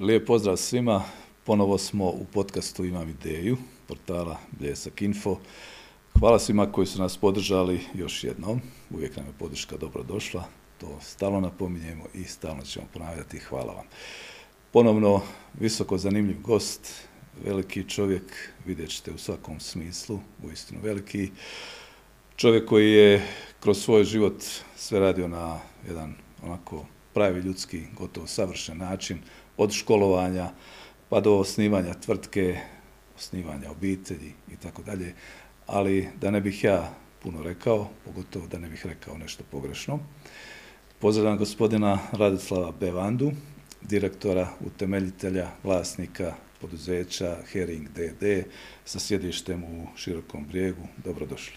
Lijep pozdrav svima. Ponovo smo u podcastu Imam ideju, portala Bljesak Info. Hvala svima koji su nas podržali još jednom. Uvijek nam je podrška dobrodošla. To stalno napominjemo i stalno ćemo ponavljati. Hvala vam. Ponovno, visoko zanimljiv gost, veliki čovjek, vidjet ćete u svakom smislu, uistinu veliki. Čovjek koji je kroz svoj život sve radio na jedan onako pravi ljudski, gotovo savršen način, od školovanja pa do osnivanja tvrtke, osnivanja obitelji i tako dalje. Ali da ne bih ja puno rekao, pogotovo da ne bih rekao nešto pogrešno. Pozdravljam gospodina Radislava Bevandu, direktora, utemeljitelja, vlasnika poduzeća Hering DD sa sjedištem u Širokom brijegu. Dobrodošli.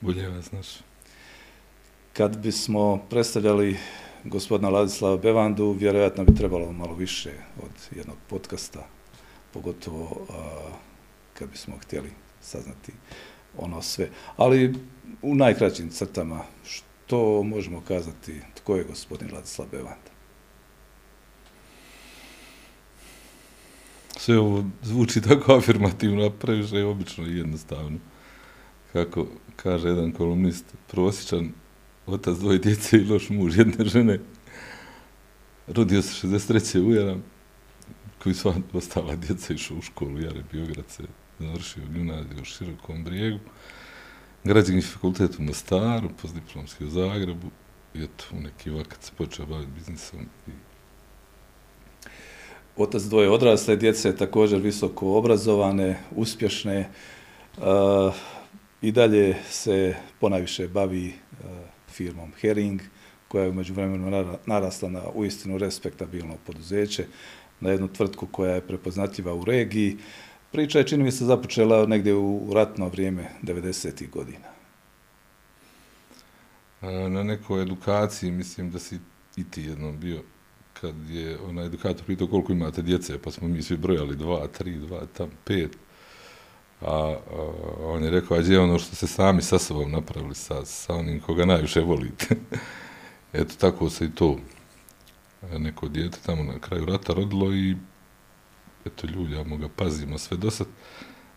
Bolje vas naš. Kad bismo predstavljali gospodina Ladislava Bevandu, vjerojatno bi trebalo malo više od jednog podcasta, pogotovo a, kad bismo htjeli saznati ono sve. Ali u najkraćim crtama, što možemo kazati, tko je gospodin Ladislav Bevanda? Sve ovo zvuči tako afirmativno, a previše je obično i jednostavno. Kako kaže jedan kolumnist, prosječan otac dvoje djece i loš muž jedne žene. Rodio se 63. ujara, koji sva ostala djeca išao u školu, Jare Biograd se završio gimnaziju u Širokom brijegu, građanski fakultet u Mostaru, postdiplomski u Zagrebu, i eto, u neki vakat se počeo baviti biznisom. I... Otac dvoje odrasle djece, također visoko obrazovane, uspješne, uh, i dalje se ponajviše bavi uh, firmom Hering, koja je umeđu vremenu narasla na uistinu respektabilno poduzeće, na jednu tvrtku koja je prepoznatljiva u regiji. Priča je, čini mi se, započela negdje u ratno vrijeme 90. godina. E, na nekoj edukaciji, mislim da si i ti jednom bio, kad je ona edukator pitao koliko imate djece, pa smo mi svi brojali dva, tri, dva, tam, pet. A, a on je rekao, ađe ono što se sami sa sobom napravili, sa, sa onim koga najviše volite. Eto, tako se i to e, neko dijete tamo na kraju rata rodilo i eto, ljuljamo ga, pazimo sve do sad.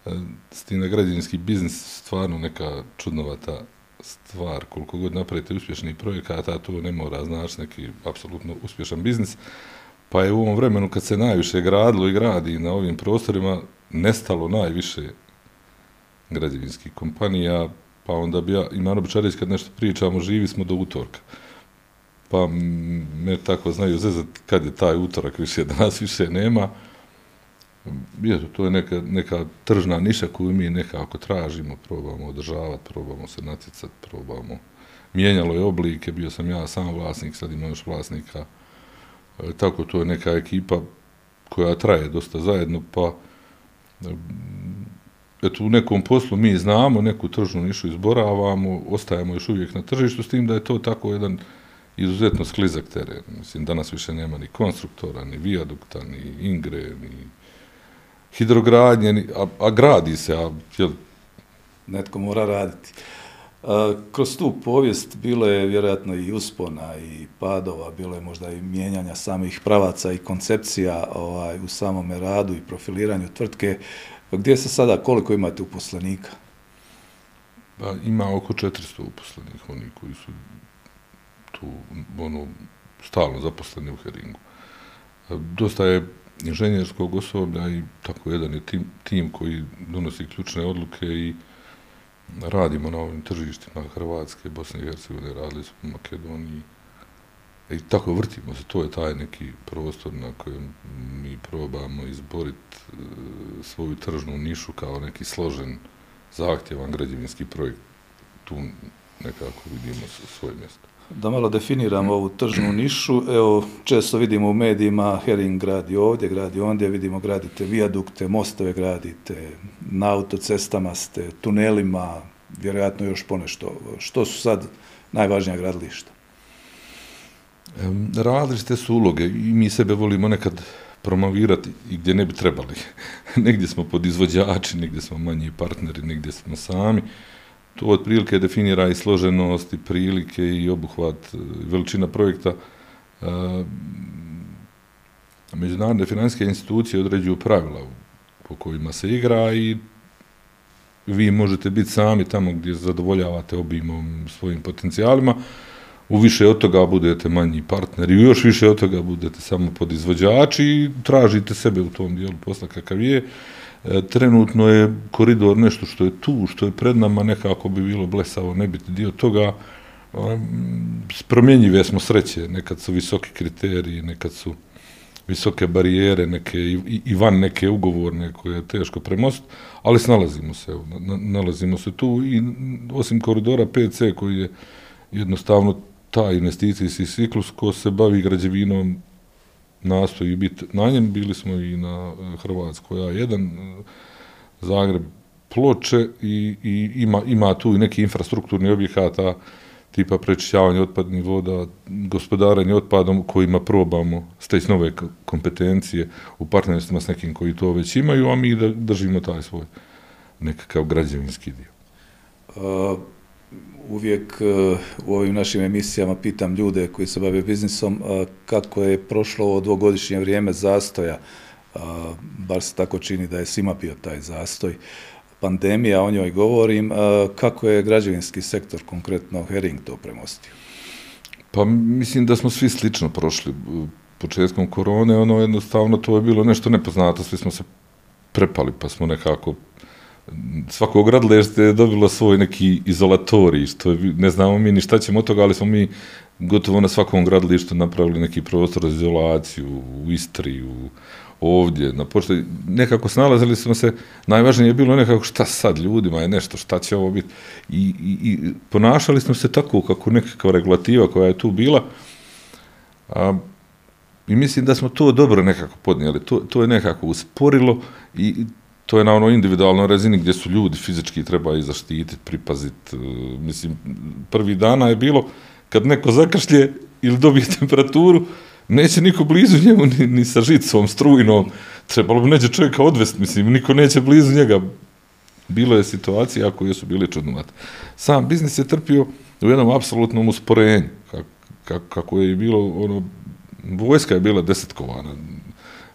E, s tim da građanski biznis stvarno neka čudnovata stvar, koliko god napravite uspješni projekata, to ne mora znaš neki apsolutno uspješan biznis. Pa je u ovom vremenu kad se najviše gradilo i gradi na ovim prostorima, nestalo najviše građevinskih kompanija, pa onda bi ja, i naravno reći kad nešto pričamo, živi smo do utorka. Pa me tako znaju zezat kad je taj utorak više, da nas više nema. Eto, to je neka, neka tržna niša koju mi nekako tražimo, probamo održavati, probamo se natjecati, probamo. Mijenjalo je oblike, bio sam ja sam vlasnik, sad ima još vlasnika. E, tako, to je neka ekipa koja traje dosta zajedno, pa eto, u nekom poslu mi znamo, neku tržnu nišu izboravamo, ostajemo još uvijek na tržištu, s tim da je to tako jedan izuzetno sklizak teren. Mislim, danas više nema ni konstruktora, ni viadukta, ni ingre, ni hidrogradnje, ni, a, a gradi se, a jel... Netko mora raditi. A, kroz tu povijest bilo je vjerojatno i uspona i padova, bilo je možda i mijenjanja samih pravaca i koncepcija ovaj, u samom radu i profiliranju tvrtke. Pa gdje se sada, koliko imate uposlenika? Pa, ima oko 400 uposlenika, oni koji su tu ono, stalno zaposleni u Heringu. Dosta je inženjerskog osoblja i tako jedan je tim, tim koji donosi ključne odluke i radimo na ovim tržištima Hrvatske, Bosne i Hercegovine, radili smo u Makedoniji. I tako vrtimo se, to je taj neki prostor na kojem mi probamo izboriti e, svoju tržnu nišu kao neki složen, zahtjevan građevinski projekt. Tu nekako vidimo svoje mjesto. Da malo definiramo ovu tržnu nišu, evo, često vidimo u medijima, Hering gradi ovdje, gradi ondje, vidimo gradite vijadukte, mostove gradite, na autocestama ste, tunelima, vjerojatno još ponešto. Što su sad najvažnija gradilišta? Različite su uloge i mi sebe volimo nekad promovirati i gdje ne bi trebali. negdje smo podizvođači, negdje smo manji partneri, negdje smo sami. To otprilike definira i složenost i prilike i obuhvat, e, veličina projekta. E, međunarodne financijske institucije određuju pravila po kojima se igra i vi možete biti sami tamo gdje zadovoljavate obimom svojim potencijalima, u više od toga budete manji partneri, u još više od toga budete samo podizvođači i tražite sebe u tom dijelu posla kakav je. E, trenutno je koridor nešto što je tu, što je pred nama, nekako bi bilo blesavo ne biti dio toga. E, promjenjive smo sreće, nekad su visoki kriteriji, nekad su visoke barijere, neke i, i van neke ugovorne koje je teško premost, ali snalazimo se, na, nalazimo se tu i osim koridora PC koji je jednostavno taj investicijski ciklus ko se bavi građevinom nastoji biti na njem, bili smo i na eh, Hrvatskoj A1, eh, Zagreb, Ploče i, i ima, ima tu i neki infrastrukturni objekata tipa prečišćavanje otpadnih voda, gospodarenje otpadom kojima probamo steći nove kompetencije u partnerstvima s nekim koji to već imaju, a mi da držimo taj svoj nekakav građevinski dio. Uh, uvijek e, u ovim našim emisijama pitam ljude koji se bave biznisom e, kako je prošlo ovo dvogodišnje vrijeme zastoja, e, bar se tako čini da je svima bio taj zastoj. Pandemija, o njoj govorim, kako je građevinski sektor, konkretno Hering, to premostio? Pa mislim da smo svi slično prošli početkom korone, ono jednostavno to je bilo nešto nepoznato, svi smo se prepali, pa smo nekako svako gradilište je dobilo svoj neki izolatorij, što je, ne znamo mi ni šta ćemo od toga, ali smo mi gotovo na svakom gradilištu napravili neki prostor za izolaciju u Istri, u, ovdje, na pošte, nekako snalazili smo se, najvažnije je bilo nekako šta sad ljudima je nešto, šta će ovo biti. I, i, i ponašali smo se tako kako nekakva regulativa koja je tu bila, a, i mislim da smo to dobro nekako podnijeli, to, to je nekako usporilo i to je na ono individualnoj razini gdje su ljudi fizički treba i zaštititi, pripaziti. E, mislim, prvi dana je bilo kad neko zakršlje ili dobije temperaturu, neće niko blizu njemu ni, ni sa žicom, strujnom, trebalo bi neće čovjeka odvesti, mislim, niko neće blizu njega. Bilo je situacija ako su bili čudnovati. Sam biznis je trpio u jednom apsolutnom usporenju, kako, kako je bilo, ono, vojska je bila desetkovana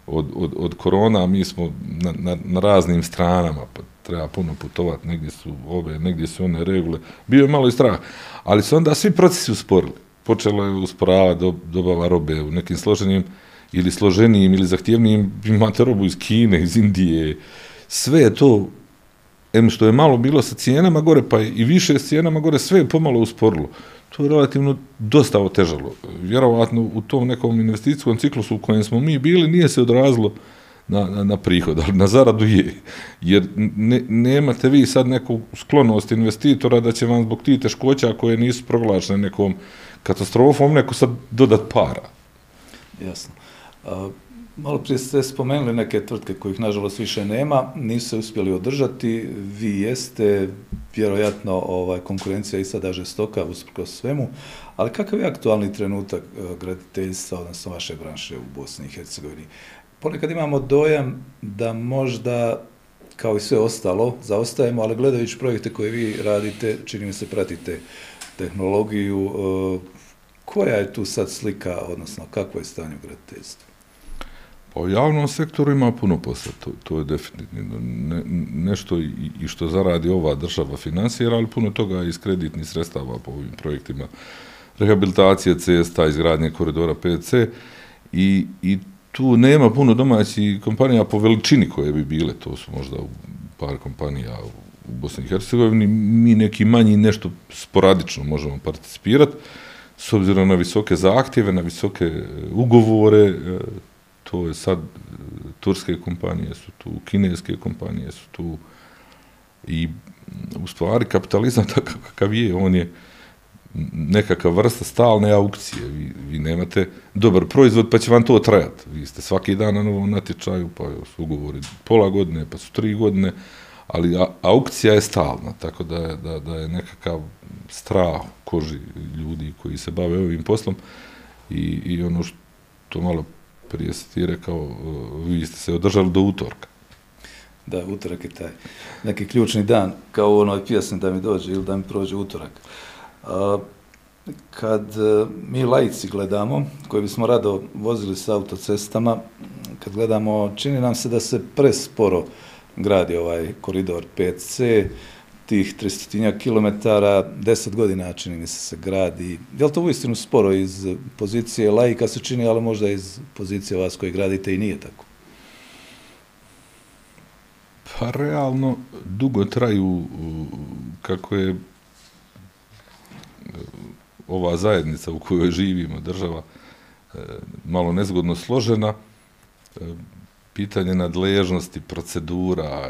od, od, od korona, mi smo na, na, na raznim stranama, pa treba puno putovati, negdje su ove, negdje su one regule, bio je malo i strah, ali su onda svi procesi usporili. Počelo je usporava do, dobava robe u nekim složenim ili složenijim ili zahtjevnijim, imate robu iz Kine, iz Indije, sve je to, em što je malo bilo sa cijenama gore, pa i više s cijenama gore, sve je pomalo usporilo. To je relativno dosta otežalo. Vjerovatno u tom nekom investicijskom ciklusu u kojem smo mi bili, nije se odrazilo na, na, na prihod, ali na zaradu je. Jer ne, nemate vi sad neku sklonost investitora da će vam zbog tih teškoća koje nisu proglašene nekom katastrofom neko sad dodat para. Jasno. Uh, malo prije ste spomenuli neke tvrtke kojih nažalost više nema, nisu se uspjeli održati, vi jeste vjerojatno ovaj, konkurencija i sada žestoka usprko svemu, ali kakav je aktualni trenutak e, graditeljstva, odnosno vaše branše u Bosni i Hercegovini? Ponekad imamo dojam da možda kao i sve ostalo, zaostajemo, ali gledajući projekte koje vi radite, čini mi se pratite tehnologiju, e, koja je tu sad slika, odnosno kakvo je stanje u graditeljstvu? Pa u javnom sektoru ima puno posla, to, to je definitivno. Ne, nešto i, i što zaradi ova država finansira, ali puno toga iz kreditnih sredstava po ovim projektima. Rehabilitacije cesta, izgradnje koridora PC i, i tu nema puno domaćih kompanija po veličini koje bi bile, to su možda par kompanija u Bosni i Hercegovini, mi neki manji nešto sporadično možemo participirati, s obzirom na visoke zahtjeve, na visoke e, ugovore, e, to je sad, e, turske kompanije su tu, kineske kompanije su tu i u stvari kapitalizam takav kakav je, on je nekakva vrsta stalne aukcije. Vi, vi nemate dobar proizvod pa će vam to trajati. Vi ste svaki dan na novom natječaju, pa su ugovori pola godine, pa su tri godine, ali a, aukcija je stalna, tako da je, da, da je nekakav strah koži ljudi koji se bave ovim poslom i, i ono što malo prije se ti rekao, e, vi ste se održali do utorka. Da, utorak je taj neki ključni dan, kao u onoj pjesmi da mi dođe ili da mi prođe utorak. A, kad e, mi lajci gledamo, koji bismo rado vozili sa autocestama, kad gledamo, čini nam se da se presporo gradi ovaj koridor 5C, tih 300 km, 10 godina čini mi se se gradi. Je li to uistinu sporo iz pozicije lajka se čini, ali možda iz pozicije vas koji gradite i nije tako? Pa realno dugo traju kako je e, ova zajednica u kojoj živimo, država, e, malo nezgodno složena, e, pitanje nadležnosti, procedura,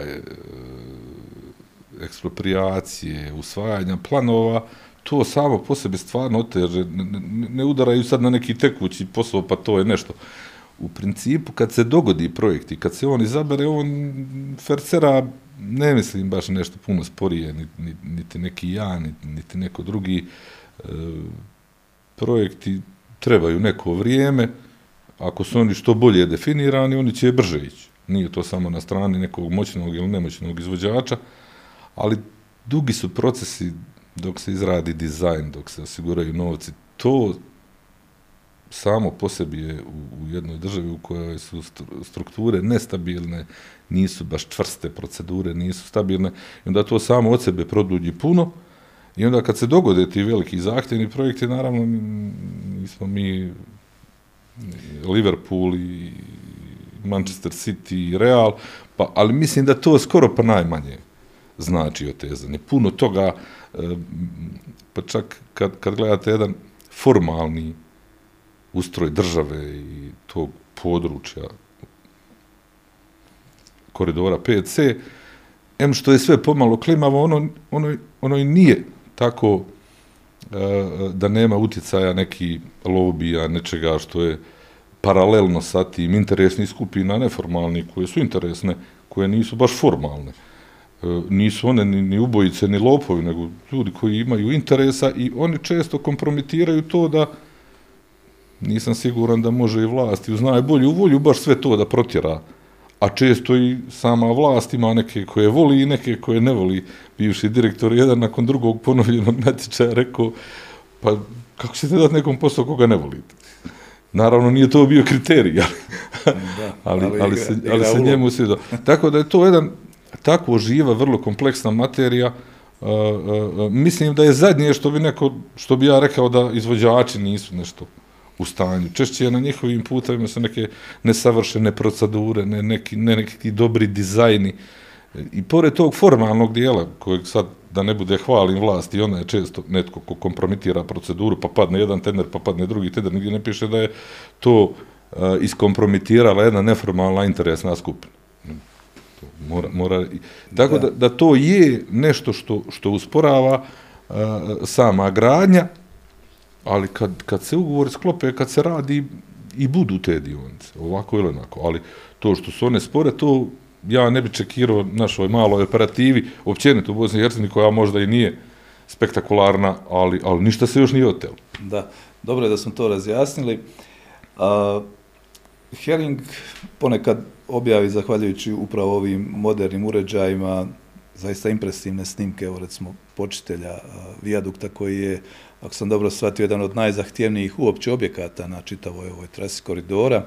ekspropriacije, usvajanja planova, to samo po sebi stvarno oteže, ne, ne udaraju sad na neki tekući posao, pa to je nešto. U principu, kad se dogodi projekt i kad se on izabere, on fercera, ne mislim baš nešto puno sporije, niti, niti neki ja, niti, niti neko drugi, e, projekti trebaju neko vrijeme, ako su oni što bolje definirani, oni će brže ići. Nije to samo na strani nekog moćnog ili nemoćnog izvođača, ali dugi su procesi dok se izradi dizajn, dok se osiguraju novci. To samo po sebi je u, u jednoj državi u kojoj su strukture nestabilne, nisu baš čvrste procedure, nisu stabilne, i onda to samo od sebe produlji puno, i onda kad se dogode ti veliki zahtjevni projekti, naravno, nismo mi Liverpool i Manchester City i Real, pa, ali mislim da to skoro pa najmanje znači otezanje. Puno toga, e, pa čak kad, kad gledate jedan formalni ustroj države i tog područja koridora 5C, em što je sve pomalo klimavo, ono, ono, ono i nije tako e, da nema uticaja neki lobija, nečega što je paralelno sa tim interesnih skupina neformalni, koje su interesne, koje nisu baš formalne. E, nisu one ni, ni ubojice, ni lopovi, nego ljudi koji imaju interesa i oni često kompromitiraju to da nisam siguran da može i vlasti uz najbolju volju baš sve to da protjera. A često i sama vlast ima neke koje voli i neke koje ne voli. Bivši direktor jedan nakon drugog ponovljenog natječaja rekao pa kako ćete dati nekom posao koga ne volite? Naravno, nije to bio kriterij, ali, da, ali, ali, ali, se, ali se njemu sviđa. Tako da je to jedan tako živa, vrlo kompleksna materija. Uh, uh, mislim da je zadnje što bi neko, što bi ja rekao da izvođači nisu nešto u stanju. Češće je na njihovim putavima su neke nesavršene procedure, ne neki, ne neki dobri dizajni. I pored tog formalnog dijela, kojeg sad da ne bude hvalim vlast i ona je često netko ko kompromitira proceduru, pa padne jedan tender, pa padne drugi tender, nigdje ne piše da je to uh, iskompromitirala jedna neformalna interesna skupina. To mora, mora, tako da. da, da to je nešto što, što usporava uh, sama gradnja, ali kad, kad se ugovori sklope, kad se radi i budu te dionice, ovako ili onako, ali to što su one spore, to ja ne bi čekirao našoj maloj operativi, općenito u Bosni i Hercegovini, koja možda i nije spektakularna, ali, ali ništa se još nije otelo. Da, dobro je da smo to razjasnili. A, Hering ponekad objavi, zahvaljujući upravo ovim modernim uređajima, zaista impresivne snimke, evo recimo, počitelja vijadukta koji je, ako sam dobro shvatio, jedan od najzahtjevnijih uopće objekata na čitavoj ovoj trasi koridora.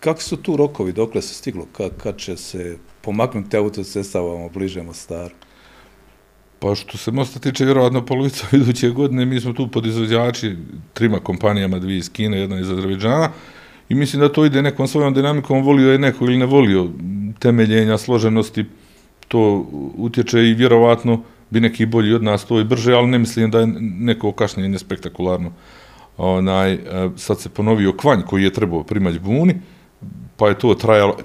Kako su tu rokovi, dokle se stiglo, kad, kad će se pomaknuti autocesta ovamo bliže Mostaru? Pa što se mosta tiče, vjerovatno polovica iduće godine, mi smo tu podizvođači trima kompanijama, dvije iz Kine, jedna iz Azerbejdžana, i mislim da to ide nekom svojom dinamikom, volio je neko ili ne volio temeljenja, složenosti, to utječe i vjerovatno bi neki bolji od nas to i brže, ali ne mislim da je neko kašnjenje spektakularno. Onaj, e, sad se ponovio kvanj koji je trebao primać buni, pa je to trajalo,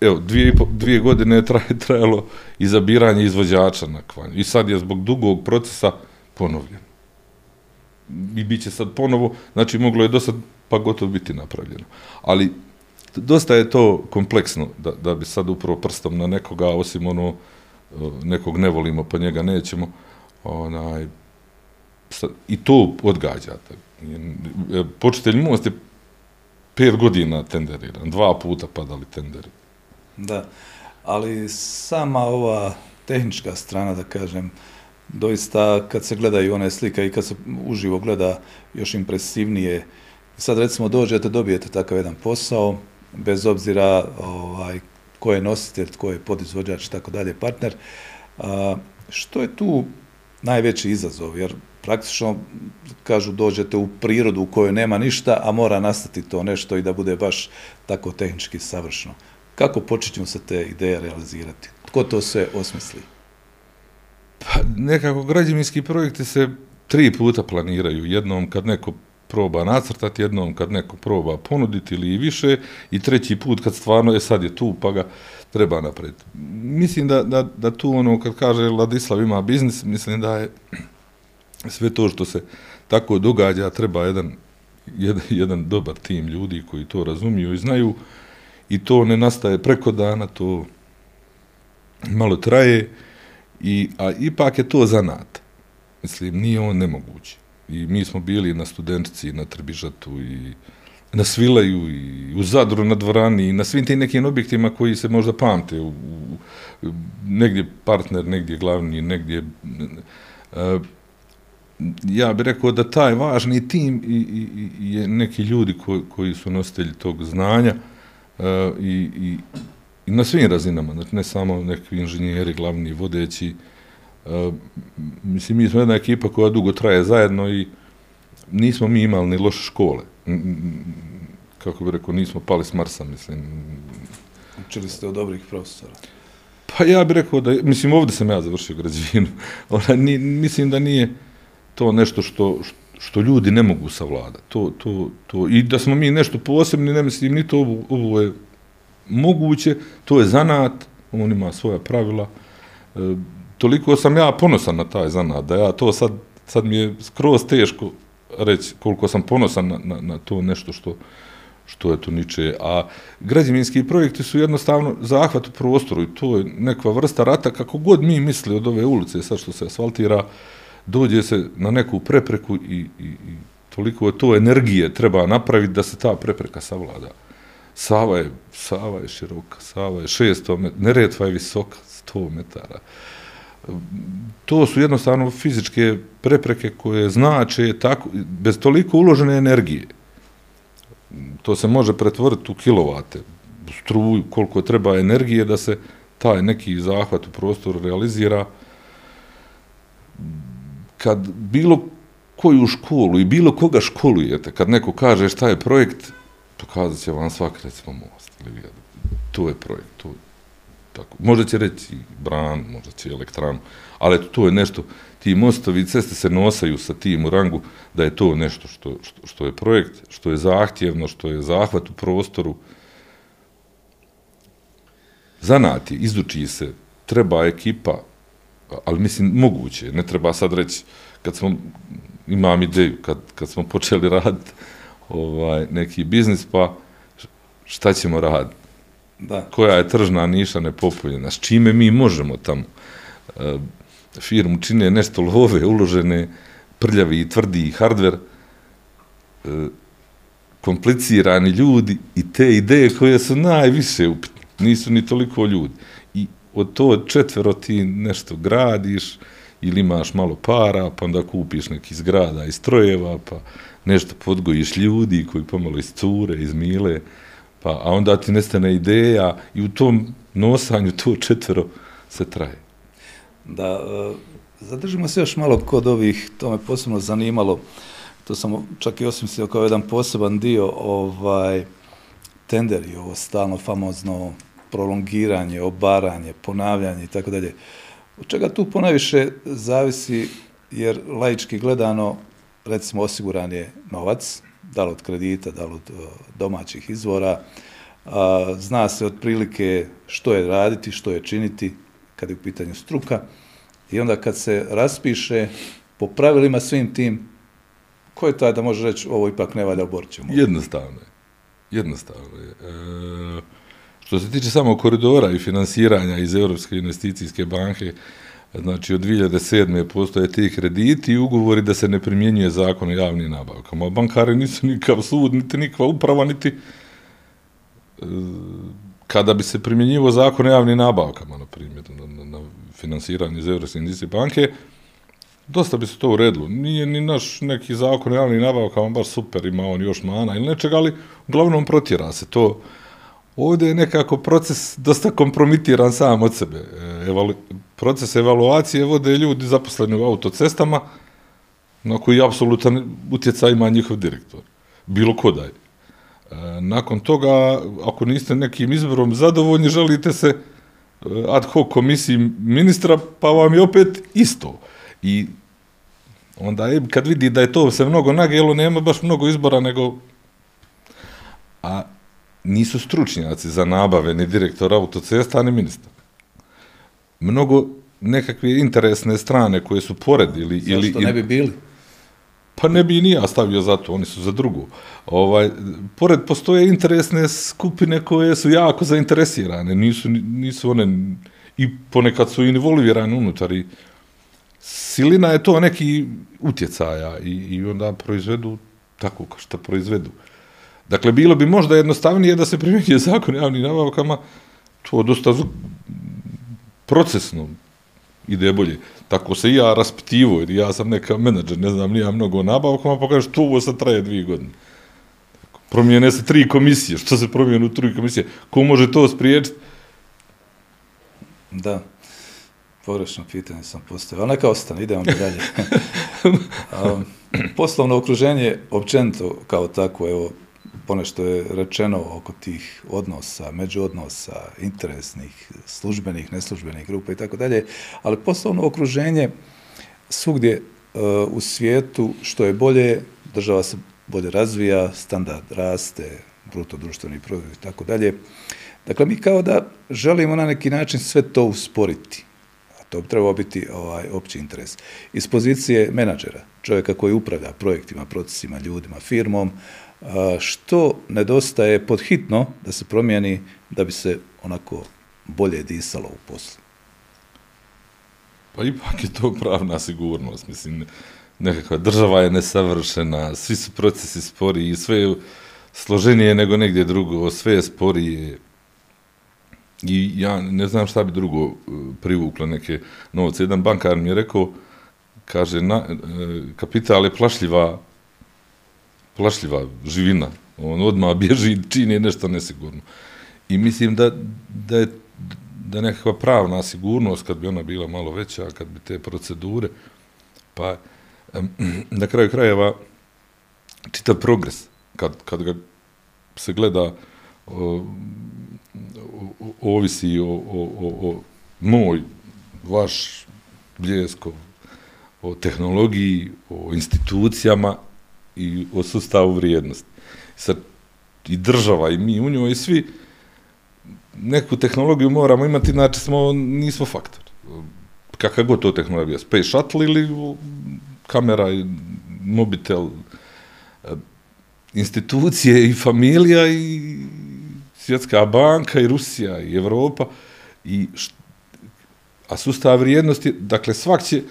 evo, dvije, dvije godine je trajalo izabiranje izvođača na kvanju. I sad je zbog dugog procesa ponovljen. I bit će sad ponovo, znači moglo je do sad pa gotovo biti napravljeno. Ali dosta je to kompleksno da, da bi sad upravo prstom na nekoga, osim ono, eh, nekog ne volimo pa njega nećemo, onaj, sad, i to odgađate. Početelj most je pet godina tenderiran, dva puta padali tenderi. Da, ali sama ova tehnička strana, da kažem, doista kad se gledaju one slike i kad se uživo gleda još impresivnije. Sad recimo dođete, dobijete takav jedan posao, bez obzira ovaj, ko je nositelj, ko je podizvođač tako dalje, partner. A, što je tu najveći izazov? Jer praktično, kažu, dođete u prirodu u kojoj nema ništa, a mora nastati to nešto i da bude baš tako tehnički savršeno. Kako početimo se te ideje realizirati? Tko to sve osmisli? Pa, nekako građevinski projekti se tri puta planiraju. Jednom kad neko proba nacrtati, jednom kad neko proba ponuditi ili više i treći put kad stvarno je sad je tu pa ga treba napred. Mislim da, da, da tu ono kad kaže Ladislav ima biznis, mislim da je sve to što se tako događa treba jedan, jedan, jedan dobar tim ljudi koji to razumiju i znaju i to ne nastaje preko dana, to malo traje, i, a ipak je to zanat. Mislim, nije on nemoguće. I mi smo bili na studentici, na Trbižatu i na Svilaju i u Zadru na dvorani i na svim tim nekim objektima koji se možda pamte. U, u, negdje partner, negdje glavni, negdje... Uh, ja bih rekao da taj važni tim i, i, i je neki ljudi koji, koji su nositelji tog znanja uh, i, i, i na svim razinama, znači ne samo neki inženjeri, glavni, vodeći. Uh, mislim, mi smo jedna ekipa koja dugo traje zajedno i nismo mi imali ni loše škole. Kako bih rekao, nismo pali s Marsa, mislim. Učili ste od dobrih profesora. Pa ja bih rekao da, mislim, ovdje sam ja završio građevinu. Ona, ni, mislim da nije to nešto što, što ljudi ne mogu savladati. To, to, to, I da smo mi nešto posebni, ne mislim, ni to ovo, ovo je moguće, to je zanat, on ima svoja pravila. E, toliko sam ja ponosan na taj zanat, da ja to sad, sad mi je skroz teško reći koliko sam ponosan na, na, na to nešto što, što je to niče. A građevinski projekti su jednostavno zahvat u prostoru i to je neka vrsta rata, kako god mi misli od ove ulice, sad što se asfaltira, dođe se na neku prepreku i, i, i toliko je to energije treba napraviti da se ta prepreka savlada. Sava je, Sava je široka, Sava je 600 metara, Neretva je visoka, 100 metara. To su jednostavno fizičke prepreke koje znače tako, bez toliko uložene energije. To se može pretvoriti u kilovate, u struju, koliko treba energije da se taj neki zahvat u prostoru realizira. Kad bilo koju školu i bilo koga školujete, kad neko kaže šta je projekt, pokazat će vam svak, recimo, most ili To je projekt, to je tako. Možda će reći bran, možda će elektranu, ali eto, to je nešto, ti mostovi i ceste se nosaju sa tim u rangu, da je to nešto što, što, što je projekt, što je zahtjevno, što je zahvat u prostoru. Zanati, izuči se, treba ekipa, ali mislim, moguće, ne treba sad reći, kad smo, imam ideju, kad, kad smo počeli raditi, ovaj, neki biznis, pa šta ćemo raditi? Da. Koja je tržna niša nepopunjena? S čime mi možemo tamo? E, firmu čine nešto love, uložene, prljavi i tvrdi hardver, e, komplicirani ljudi i te ideje koje su najviše upitne. Nisu ni toliko ljudi. I od to četvero ti nešto gradiš ili imaš malo para, pa onda kupiš neki zgrada i strojeva, pa nešto podgojiš ljudi koji pomalo iz cure, iz mile, pa, a onda ti nestane ideja i u tom nosanju to četvero se traje. Da, e, zadržimo se još malo kod ovih, to me posebno zanimalo, to sam čak i osmislio kao jedan poseban dio, ovaj, tenderi, ovo stalno famozno prolongiranje, obaranje, ponavljanje i tako dalje. Od čega tu ponajviše zavisi, jer laički gledano, recimo osiguran je novac, da li od kredita, da li od e, domaćih izvora, e, zna se otprilike što je raditi, što je činiti kad je u pitanju struka i onda kad se raspiše po pravilima svim tim, ko je taj da može reći ovo ipak ne valja, oborit ćemo? Jednostavno je. Jednostavno je. E, što se tiče samo koridora i finansiranja iz Europske investicijske banke, Znači, od 2007. postoje ti krediti i ugovori da se ne primjenjuje zakon o javnim nabavkama. Bankari nisu nikav sud, niti nikva uprava, niti e, kada bi se primjenjivo zakon o javnim nabavkama, na primjer, na, na, na finansiranje iz Evropske indice banke, dosta bi se to uredilo. Nije ni naš neki zakon o javnim nabavkama baš super, ima on još mana ili nečega, ali uglavnom protjera se to. Ovdje je nekako proces dosta kompromitiran sam od sebe. E, Evalu, proces evaluacije vode ljudi zaposleni u autocestama, na koji apsolutan utjecaj ima njihov direktor. Bilo ko da je. E, nakon toga, ako niste nekim izborom zadovoljni, želite se e, ad hoc komisiji ministra, pa vam je opet isto. I onda je, kad vidi da je to se mnogo nagelo, nema baš mnogo izbora, nego... A nisu stručnjaci za nabave ni direktor autocesta, ni ministar. Mnogo nekakve interesne strane koje su pored ili... Zašto ili, ne bi bili? Pa ne bi ni ja stavio za to, oni su za drugu. Ovaj, pored postoje interesne skupine koje su jako zainteresirane, nisu, nisu one, i ponekad su involvirane unutar i silina je to neki utjecaja i, i onda proizvedu tako kao što proizvedu. Dakle, bilo bi možda jednostavnije da se primjenjuje zakon javnim nabavkama, to dosta procesno ide bolje. Tako se ja raspitivo, jer ja sam neka menadžer, ne znam, nija mnogo o nabavkama, pa kažeš, to ovo sad traje dvije godine. Promijene se tri komisije, što se promijene u tri komisije? Ko može to spriječiti? Da. Pogrešno pitanje sam postavio, ali neka ostane, idemo mi dalje. um, poslovno okruženje, općenito kao tako, evo, ponešto je rečeno oko tih odnosa, međuodnosa, interesnih, službenih, neslužbenih grupa i tako dalje, ali poslovno okruženje svugdje uh, u svijetu što je bolje, država se bolje razvija, standard raste, bruto društveni proizvod i tako dalje. Dakle, mi kao da želimo na neki način sve to usporiti. A to bi trebao biti ovaj opći interes. Iz pozicije menadžera, čovjeka koji upravlja projektima, procesima, ljudima, firmom, što nedostaje podhitno da se promijeni da bi se onako bolje disalo u poslu? Pa ipak je to pravna sigurnost. Mislim, nekakva država je nesavršena, svi su procesi spori i sve je složenije nego negdje drugo, sve je sporije. I ja ne znam šta bi drugo e, privuklo neke novce. Jedan bankar mi je rekao, kaže, na, e, kapital je plašljiva plašljiva živina. On odmah bježi i čini nešto nesigurno. I mislim da, da je da nekakva pravna sigurnost, kad bi ona bila malo veća, kad bi te procedure, pa na kraju krajeva čitav progres, kad, kad ga se gleda o, o, ovisi o, o, o, o moj, vaš bljesko, o tehnologiji, o institucijama, i o sustavu vrijednosti. Sad, i država, i mi u njoj, i svi, neku tehnologiju moramo imati, znači smo, nismo faktor. Kakva god to tehnologija, Space Shuttle ili kamera, i mobitel, eh, institucije i familija i svjetska banka i Rusija i Evropa i a sustav vrijednosti, dakle svak će,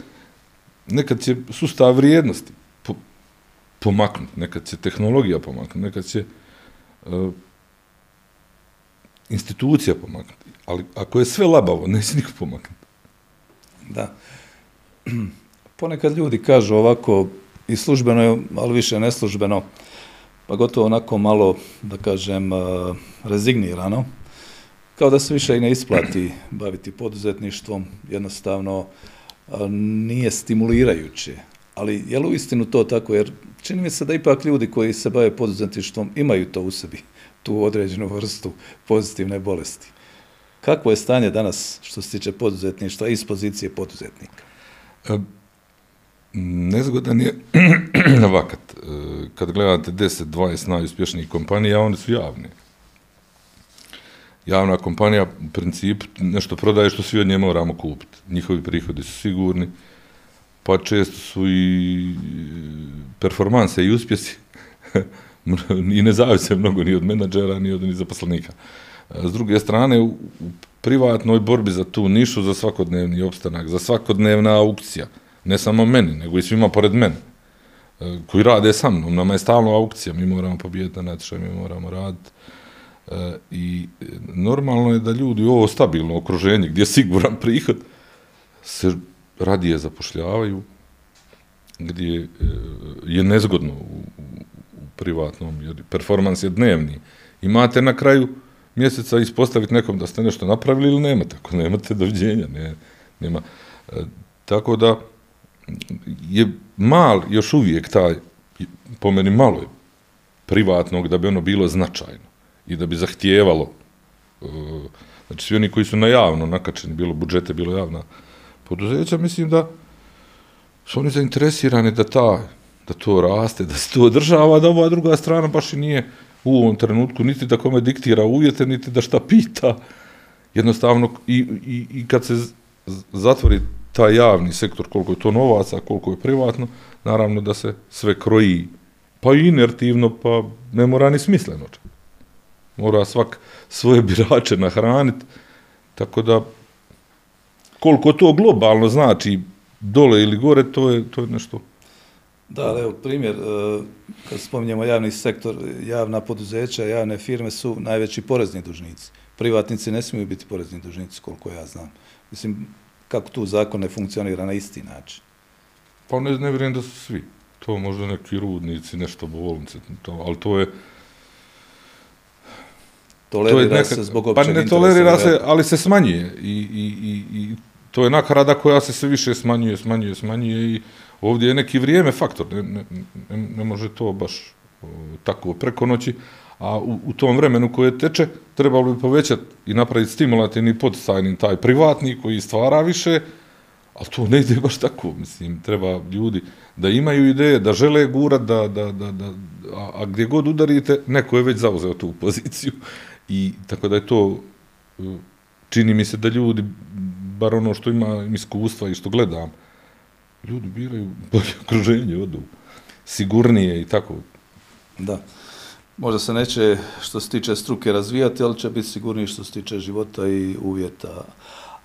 nekad će sustav vrijednosti pomaknuti, nekad će tehnologija pomaknuti, nekad će uh, e, institucija pomaknuti. Ali ako je sve labavo, neće niko pomaknuti. Da. Ponekad ljudi kažu ovako, i službeno je, ali više neslužbeno, pa gotovo onako malo, da kažem, e, rezignirano, kao da se više i ne isplati baviti poduzetništvom, jednostavno e, nije stimulirajuće. Ali je li u istinu to tako? Jer čini mi se da ipak ljudi koji se bave poduzetništvom imaju to u sebi, tu određenu vrstu pozitivne bolesti. Kako je stanje danas što se tiče poduzetništva iz pozicije poduzetnika? E, nezgodan je vakat. E, kad gledate 10-20 najuspješnijih kompanija, one su javne. Javna kompanija, u principu, nešto prodaje što svi od nje moramo kupiti. Njihovi prihodi su sigurni pa često su i e, performanse i uspjesi i ne zavise mnogo ni od menadžera, ni od ni zaposlenika. E, s druge strane, u privatnoj borbi za tu nišu, za svakodnevni opstanak, za svakodnevna aukcija, ne samo meni, nego i svima pored mene, e, koji rade sa mnom, nama je stalno aukcija, mi moramo pobijeti na natječaj, mi moramo raditi. I normalno je da ljudi u ovo stabilno okruženje, gdje je siguran prihod, se radije zapošljavaju gdje e, je nezgodno u, u privatnom, jer performans je dnevni. Imate na kraju mjeseca ispostaviti nekom da ste nešto napravili ili nemate. Ako nemate, doviđenja. Ne, nema. E, tako da je mal još uvijek taj, po meni malo je privatnog, da bi ono bilo značajno i da bi zahtijevalo e, znači svi oni koji su na javno nakačeni, bilo budžete, bilo javna poduzeća, mislim da su oni zainteresirani da ta da to raste, da se to održava, da ova druga strana baš i nije u ovom trenutku, niti da kome diktira uvjete, niti da šta pita. Jednostavno, i, i, i kad se zatvori taj javni sektor, koliko je to novaca, koliko je privatno, naravno da se sve kroji, pa i inertivno, pa ne mora ni smisleno. Mora svak svoje birače nahraniti, tako da koliko to globalno znači dole ili gore, to je, to je nešto. Da, ali evo primjer, e, kad spominjemo javni sektor, javna poduzeća, javne firme su najveći porezni dužnici. Privatnici ne smiju biti porezni dužnici, koliko ja znam. Mislim, kako tu zakon ne funkcionira na isti način? Pa ne, ne vjerujem da su svi. To možda neki rudnici, nešto bolnice, to, ali to je... Tolerira to je neka, se zbog općeg Pa ne tolerira se, ali se smanjuje. I, i, i, i to je nakarada koja se sve više smanjuje, smanjuje, smanjuje i ovdje je neki vrijeme faktor. Ne, ne, ne, ne može to baš o, tako preko noći a u, u tom vremenu koje teče trebalo bi povećati i napraviti stimulativni podstajni taj privatni koji stvara više, ali to ne ide baš tako, mislim, treba ljudi da imaju ideje, da žele gurat, da, da, da, da, a, a gdje god udarite, neko je već zauzeo tu poziciju i tako da je to, e, čini mi se da ljudi, bar ono što ima iskustva i što gledam, ljudi biraju bolje okruženje, odu sigurnije i tako. Da možda se neće što se tiče struke razvijati, ali će biti sigurniji što se tiče života i uvjeta.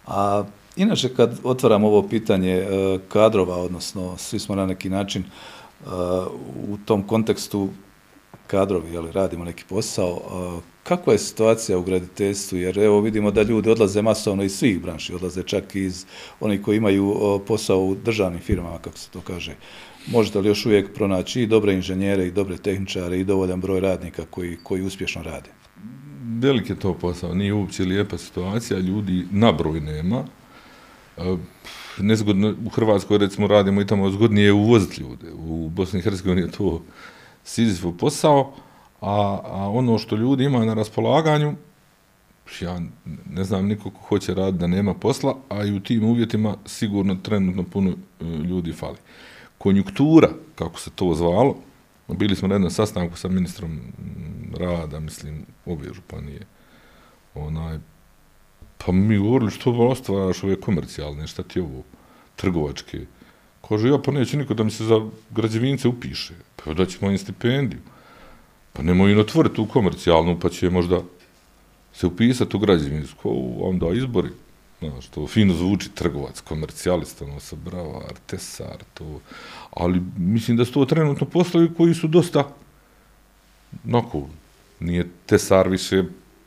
A inače kad otvaram ovo pitanje e, kadrova, odnosno svi smo na neki način e, u tom kontekstu kadrovi, jel, radimo neki posao, e, kakva je situacija u graditeljstvu, jer evo vidimo da ljudi odlaze masovno iz svih branši, odlaze čak iz onih koji imaju posao u državnim firmama, kako se to kaže, možete li još uvijek pronaći i dobre inženjere i dobre tehničare i dovoljan broj radnika koji, koji uspješno rade? Velik je to posao, nije uopće lijepa situacija, ljudi na broj nema. E, nezgodno, u Hrvatskoj recimo radimo i tamo zgodnije je uvoziti ljude. U Bosni i Hercegovini je to sizifo posao, a, a ono što ljudi imaju na raspolaganju, ja ne znam niko ko hoće raditi da nema posla, a i u tim uvjetima sigurno trenutno puno e, ljudi fali konjunktura, kako se to zvalo, bili smo na jednom sastanku sa ministrom rada, mislim, obje županije, onaj, pa mi govorili što ostvaraš ove komercijalne, šta ti ovo, trgovačke. Kaže, ja pa neće niko da mi se za građevince upiše, pa da ćemo im stipendiju. Pa nemoj im otvoriti tu komercijalnu, pa će možda se upisati u građevinsku, onda izbori. Znaš, to fino zvuči trgovac, komercijalista, ono sa bravar, tesar, to. Ali mislim da su to trenutno poslovi koji su dosta, nako, nije tesar više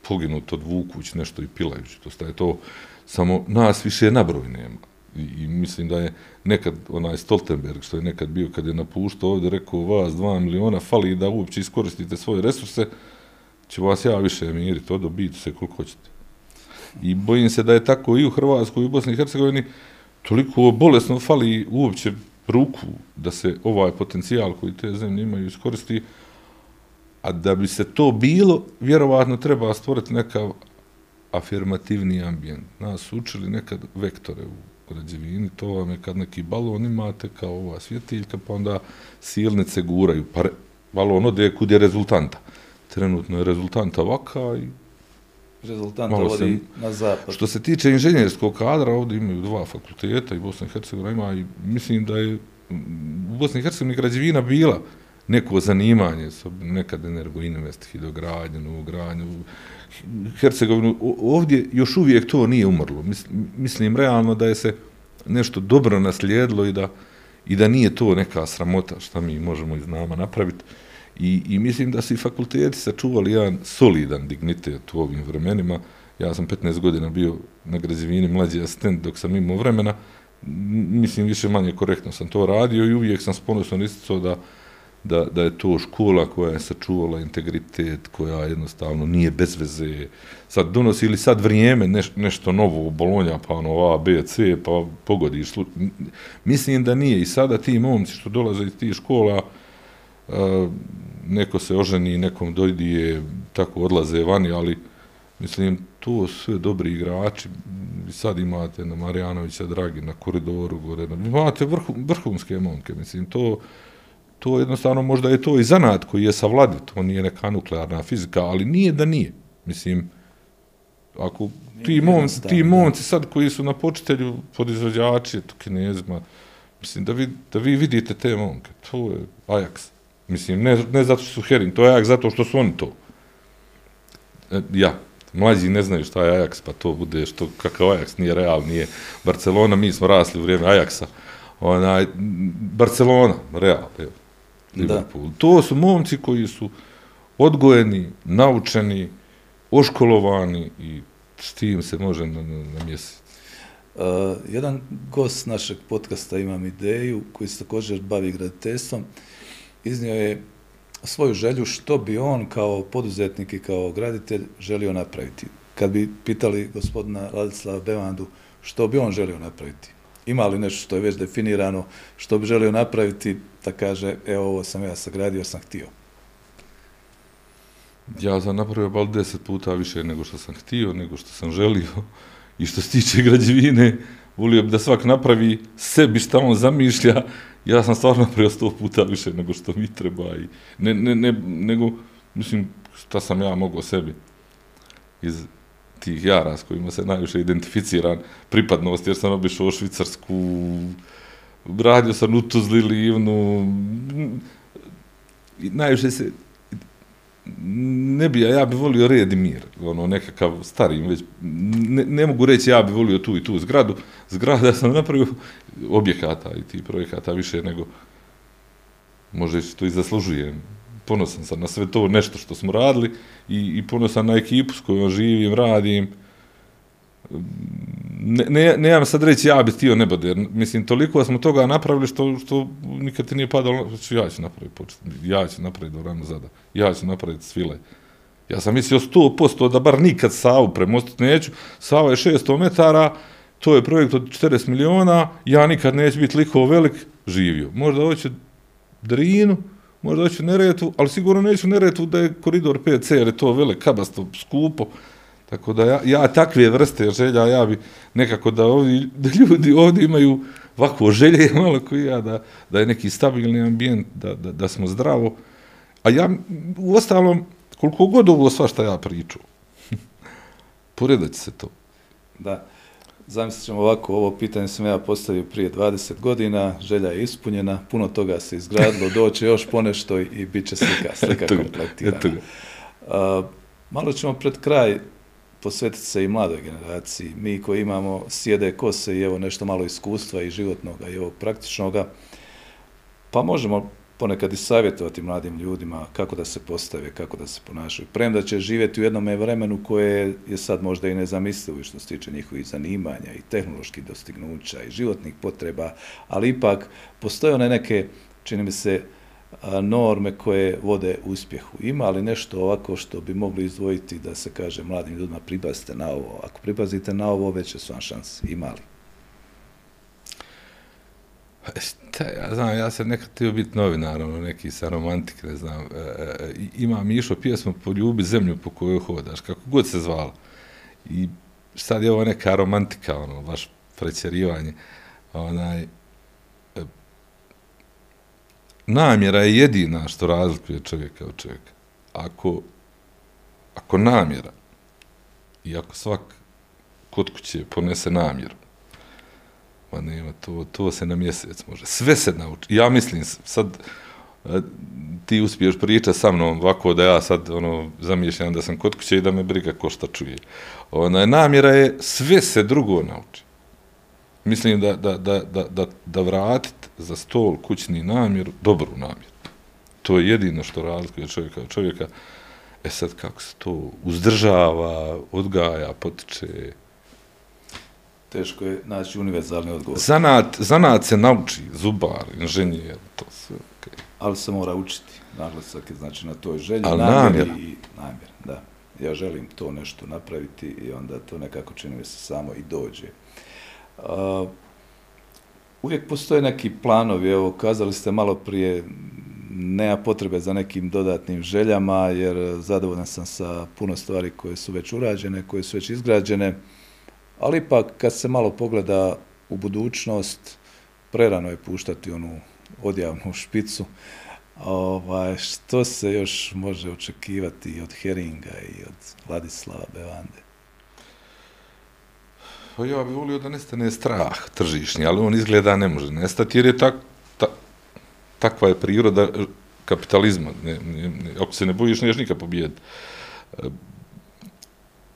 poginut od Vukuć, nešto i Pilajuć, To je to, samo nas više nabroj nema. I, I mislim da je nekad, onaj Stoltenberg, što je nekad bio kad je napuštao ovdje, rekao vas dva miliona, fali da uopće iskoristite svoje resurse, će vas ja više miriti, odo biti se koliko hoćete. I bojim se da je tako i u Hrvatskoj i u Bosni i Hercegovini toliko bolesno fali uopće ruku da se ovaj potencijal koji te zemlje imaju iskoristi, a da bi se to bilo, vjerovatno treba stvoriti nekav afirmativni ambijent. Nas učili nekad vektore u građevini, to vam je kad neki balon imate kao ova svjetiljka, pa onda silnice guraju, pa balon ode kud je rezultanta. Trenutno je rezultanta ovaka i rezultanta vodi sam, na zapad. Što se tiče inženjerskog kadra, ovdje imaju dva fakulteta i Bosna i Hercegovina ima i mislim da je u Bosni i Hercegovini građevina bila neko zanimanje, nekad energoinvest, hidrogradnje, novogradnje, Hercegovinu, ovdje još uvijek to nije umrlo. Mislim, realno da je se nešto dobro naslijedilo i da, i da nije to neka sramota što mi možemo iz nama napraviti. I, I mislim da su i fakulteti sačuvali jedan solidan dignitet u ovim vremenima. Ja sam 15 godina bio na grazivini mlađi asistent dok sam imao vremena mislim, više manje korektno sam to radio i uvijek sam s ponosom isticao da, da, da je to škola koja je sačuvala integritet, koja jednostavno nije bez veze. Sad donosi ili sad vrijeme neš, nešto novo u Bolonja, pa ono A, B, C, pa pogodiš. Mislim da nije. I sada ti momci što dolaze iz tih škola, neko se oženi, nekom dojdije, tako odlaze vani, ali mislim, to sve dobri igrači. Sad imate na Marjanovića Dragi, na koridoru, gore, imate vrhu, vrhunske momke, mislim, to to jednostavno možda je to i zanat koji je savladiv, to nije neka nuklearna fizika, ali nije da nije. Mislim, ako ti momci, ti momci sad koji su na počitelju podizvođači, to kinezima, mislim, da vi, da vi vidite te momke, to je Ajax. Mislim, ne, ne zato što su Herin, to je Ajax zato što su oni to. E, ja, mlađi ne znaju šta je Ajax, pa to bude što, kakav Ajax nije real, nije Barcelona, mi smo rasli u vrijeme Ajaxa. Onaj, Barcelona, real, evo. Liverpool. Da. To su momci koji su odgojeni, naučeni, oškolovani i s tim se može na, na, na mjesec. Uh, jedan gost našeg podcasta imam ideju koji se također bavi graditeljstvom. Iznio je svoju želju što bi on kao poduzetnik i kao graditelj želio napraviti. Kad bi pitali gospodina Ladislava Bevandu što bi on želio napraviti, ima li nešto što je već definirano, što bi želio napraviti, da kaže, evo ovo sam ja sagradio, sam htio. Ja sam napravio bal deset puta više nego što sam htio, nego što sam želio. I što se tiče građevine, volio bi da svak napravi sebi šta on zamišlja. Ja sam stvarno napravio sto puta više nego što mi treba. I ne, ne, ne, nego, mislim, šta sam ja mogao sebi iz tih jara s kojima se najviše identificiran pripadnost, jer sam obišao Švicarsku, radio sam u Tuzli, Livnu, najviše se, ne bi, ja bi volio red i mir, ono, nekakav stari, već, ne, ne mogu reći ja bi volio tu i tu zgradu, zgrada sam napravio objekata i ti projekata više nego, možda to i zaslužujem, ponosan sam na sve to nešto što smo radili i, i ponosan na ekipu s kojom živim, radim. Ne, ne, ne imam sad reći ja bih htio nebo, jer mislim, toliko smo toga napravili što, što nikad ti nije padalo, što ja ću napraviti počet, ja ću napraviti Doranu Zada, ja ću napraviti Svile. Ja sam mislio 100% da bar nikad Savu premostiti neću, Sava je 600 metara, to je projekt od 40 miliona, ja nikad neću biti liko velik, živio. Možda hoću Drinu, možda hoću Neretu, ali sigurno neću Neretu da je koridor 5C, jer je to velik kabasto, skupo. Tako da ja, ja takve vrste želja, ja bi nekako da, ovi, da ljudi ovdje imaju ovako želje malo koji ja, da, da je neki stabilni ambijent, da, da, da smo zdravo. A ja, u ostalom, koliko god ovo sva što ja priču, poredat se to. Da. Zamislit ćemo ovako, ovo pitanje sam ja postavio prije 20 godina, želja je ispunjena, puno toga se izgradilo, doće još ponešto i bit će slika, slika kompletirana. Uh, malo ćemo pred kraj posvetiti se i mladoj generaciji. Mi koji imamo sjede kose i evo nešto malo iskustva i životnog i evo praktičnoga, pa možemo ponekad i savjetovati mladim ljudima kako da se postave, kako da se ponašaju. Premda će živjeti u jednom vremenu koje je sad možda i nezamislivo što se tiče njihovih zanimanja i tehnoloških dostignuća i životnih potreba, ali ipak postoje one neke, čini mi se, norme koje vode uspjehu. Ima li nešto ovako što bi mogli izdvojiti da se kaže mladim ljudima pripazite na ovo? Ako pripazite na ovo, veće su vam šanse. Ima li? E, šta ja znam, ja sam nekad htio biti novinar, ono, neki sa romantik, ne znam. E, e, e ima išao pjesmu po ljubi zemlju po kojoj hodaš, kako god se zvala. I sad je ovo neka romantika, ono, baš prećerivanje. Onaj, namjera je jedina što razlikuje čovjeka od čovjeka. Ako, ako namjera i ako svak kod kuće ponese namjeru, Pa nema, to, to se na mjesec može. Sve se nauči. Ja mislim, sad e, ti uspiješ pričati sa mnom ovako da ja sad ono, zamišljam da sam kod kuće i da me briga ko šta čuje. Ona, namjera je sve se drugo nauči. Mislim da, da, da, da, da, da vratit za stol kućni namjer, dobru namjer. To je jedino što razlikuje čovjeka od čovjeka. E sad kako se to uzdržava, odgaja, potiče, Teško je naći univerzalni odgovor. Zanat, zanat se nauči, zubar, inženjer, to sve, okej. Ali se mora učiti. Naglasak je znači na toj želji, Ali namjeri namjera. i namjer. Da. Ja želim to nešto napraviti i onda to nekako čini mi se samo i dođe. A, uvijek postoje neki planovi, evo, kazali ste malo prije, nema potrebe za nekim dodatnim željama, jer zadovoljan sam sa puno stvari koje su već urađene, koje su već izgrađene, ali ipak kad se malo pogleda u budućnost, prerano je puštati onu odjavnu špicu, ovaj, što se još može očekivati od Heringa i od Vladislava Bevande? Pa ja bih volio da nestane strah tržišnji, ali on izgleda ne može nestati, jer je tak, ta, takva je priroda kapitalizma. Ne, ne, ne, ako se ne bojiš, neš nikad pobijed.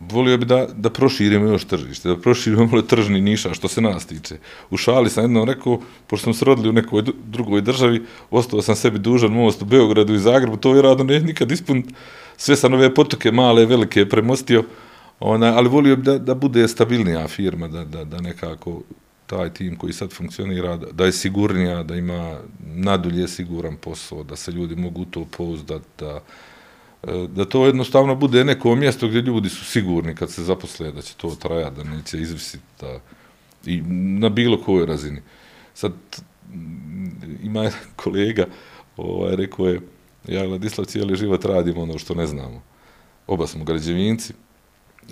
Volio bi da, da proširimo još tržište, da proširimo malo tržni niša, što se nas tiče. U šali sam jednom rekao, pošto smo se rodili u nekoj drugoj državi, ostao sam sebi dužan most u Beogradu i Zagrebu, to vjerojatno ne nikad ispuniti. Sve sam ove potoke male, velike premostio, Ona, ali volio bi da, da bude stabilnija firma, da, da, da nekako taj tim koji sad funkcionira, da, da je sigurnija, da ima nadulje siguran posao, da se ljudi mogu to pouzdati, da, e, da to jednostavno bude neko mjesto gdje ljudi su sigurni kad se zaposle da će to trajati, da neće izvisiti da, i na bilo kojoj razini. Sad ima jedan kolega, ovaj, rekao je, ja i Ladislav cijeli život radimo ono što ne znamo. Oba smo građevinci,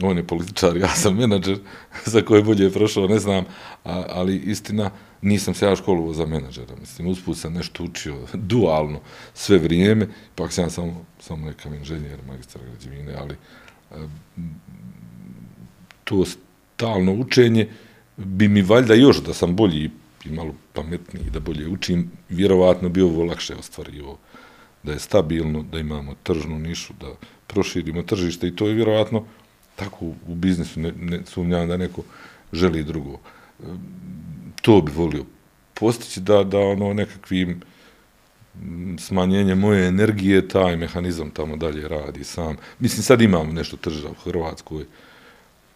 on je političar, ja sam menadžer, za koje bolje je prošao, ne znam, a, ali istina, nisam se ja školovo za menadžera, mislim, usput sam nešto učio dualno sve vrijeme, pak sam ja samo, samo nekam inženjer, magistar građevine, ali a, to stalno učenje bi mi valjda još da sam bolji i malo pametniji, da bolje učim, vjerovatno bi ovo lakše ostvarivo, da je stabilno, da imamo tržnu nišu, da proširimo tržište i to je vjerovatno tako u biznisu, ne, ne sumnjam da neko želi drugo. E, to bi volio postići da, da ono nekakvim smanjenje moje energije, taj mehanizam tamo dalje radi sam. Mislim, sad imamo nešto trža u Hrvatskoj,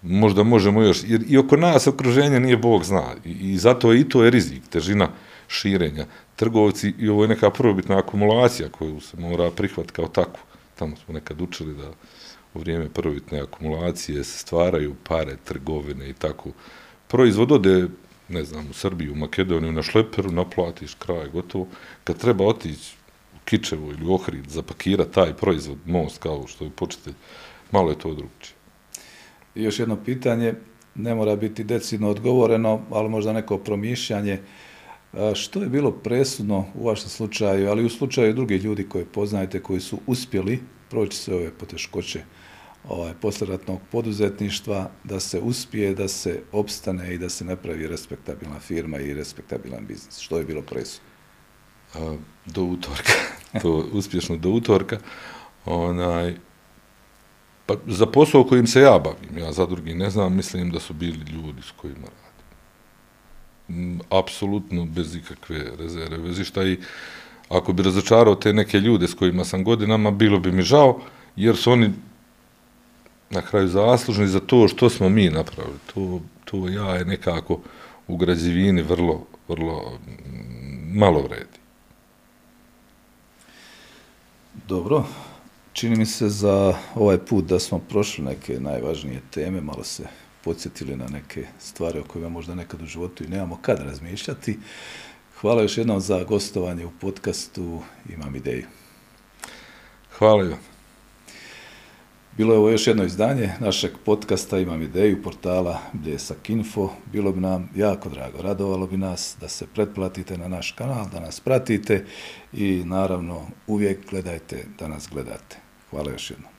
možda možemo još, jer i oko nas okruženje nije Bog zna, i, i zato je i to je rizik, težina širenja. Trgovci, i ovo je neka prvobitna akumulacija koju se mora prihvat kao takvu. Tamo smo nekad učili da u vrijeme prvitne akumulacije se stvaraju pare, trgovine i tako. Proizvod ode, ne znam, u Srbiju, u Makedoniju, na šleperu, naplatiš, kraj, gotovo. Kad treba otići u Kičevo ili u Ohrid, zapakira taj proizvod, most, kao što je počete, malo je to drugčije. I još jedno pitanje, ne mora biti decidno odgovoreno, ali možda neko promišljanje. Što je bilo presudno u vašem slučaju, ali i u slučaju drugih ljudi koje poznajete, koji su uspjeli proći sve ove poteškoće ovaj, posleratnog poduzetništva, da se uspije, da se opstane i da se napravi respektabilna firma i respektabilan biznis? Što je bilo presudno? do utorka, to uspješno do utorka, onaj, pa za posao kojim se ja bavim, ja za drugi ne znam, mislim da su bili ljudi s kojima radim. Mm, apsolutno bez ikakve rezerve, bez išta i ako bi razočarao te neke ljude s kojima sam godinama, bilo bi mi žao, jer su oni na kraju zaslužni za to što smo mi napravili. To, to ja je nekako u građevini vrlo, vrlo mm, malo vredi. Dobro, čini mi se za ovaj put da smo prošli neke najvažnije teme, malo se podsjetili na neke stvari o kojima možda nekad u životu i nemamo kad razmišljati. Hvala još jednom za gostovanje u podcastu Imam ideju. Hvala vam. Bilo je ovo još jedno izdanje našeg podcasta Imam ideju portala Bljesak Info. Bilo bi nam jako drago, radovalo bi nas da se pretplatite na naš kanal, da nas pratite i naravno uvijek gledajte da nas gledate. Hvala još jednom.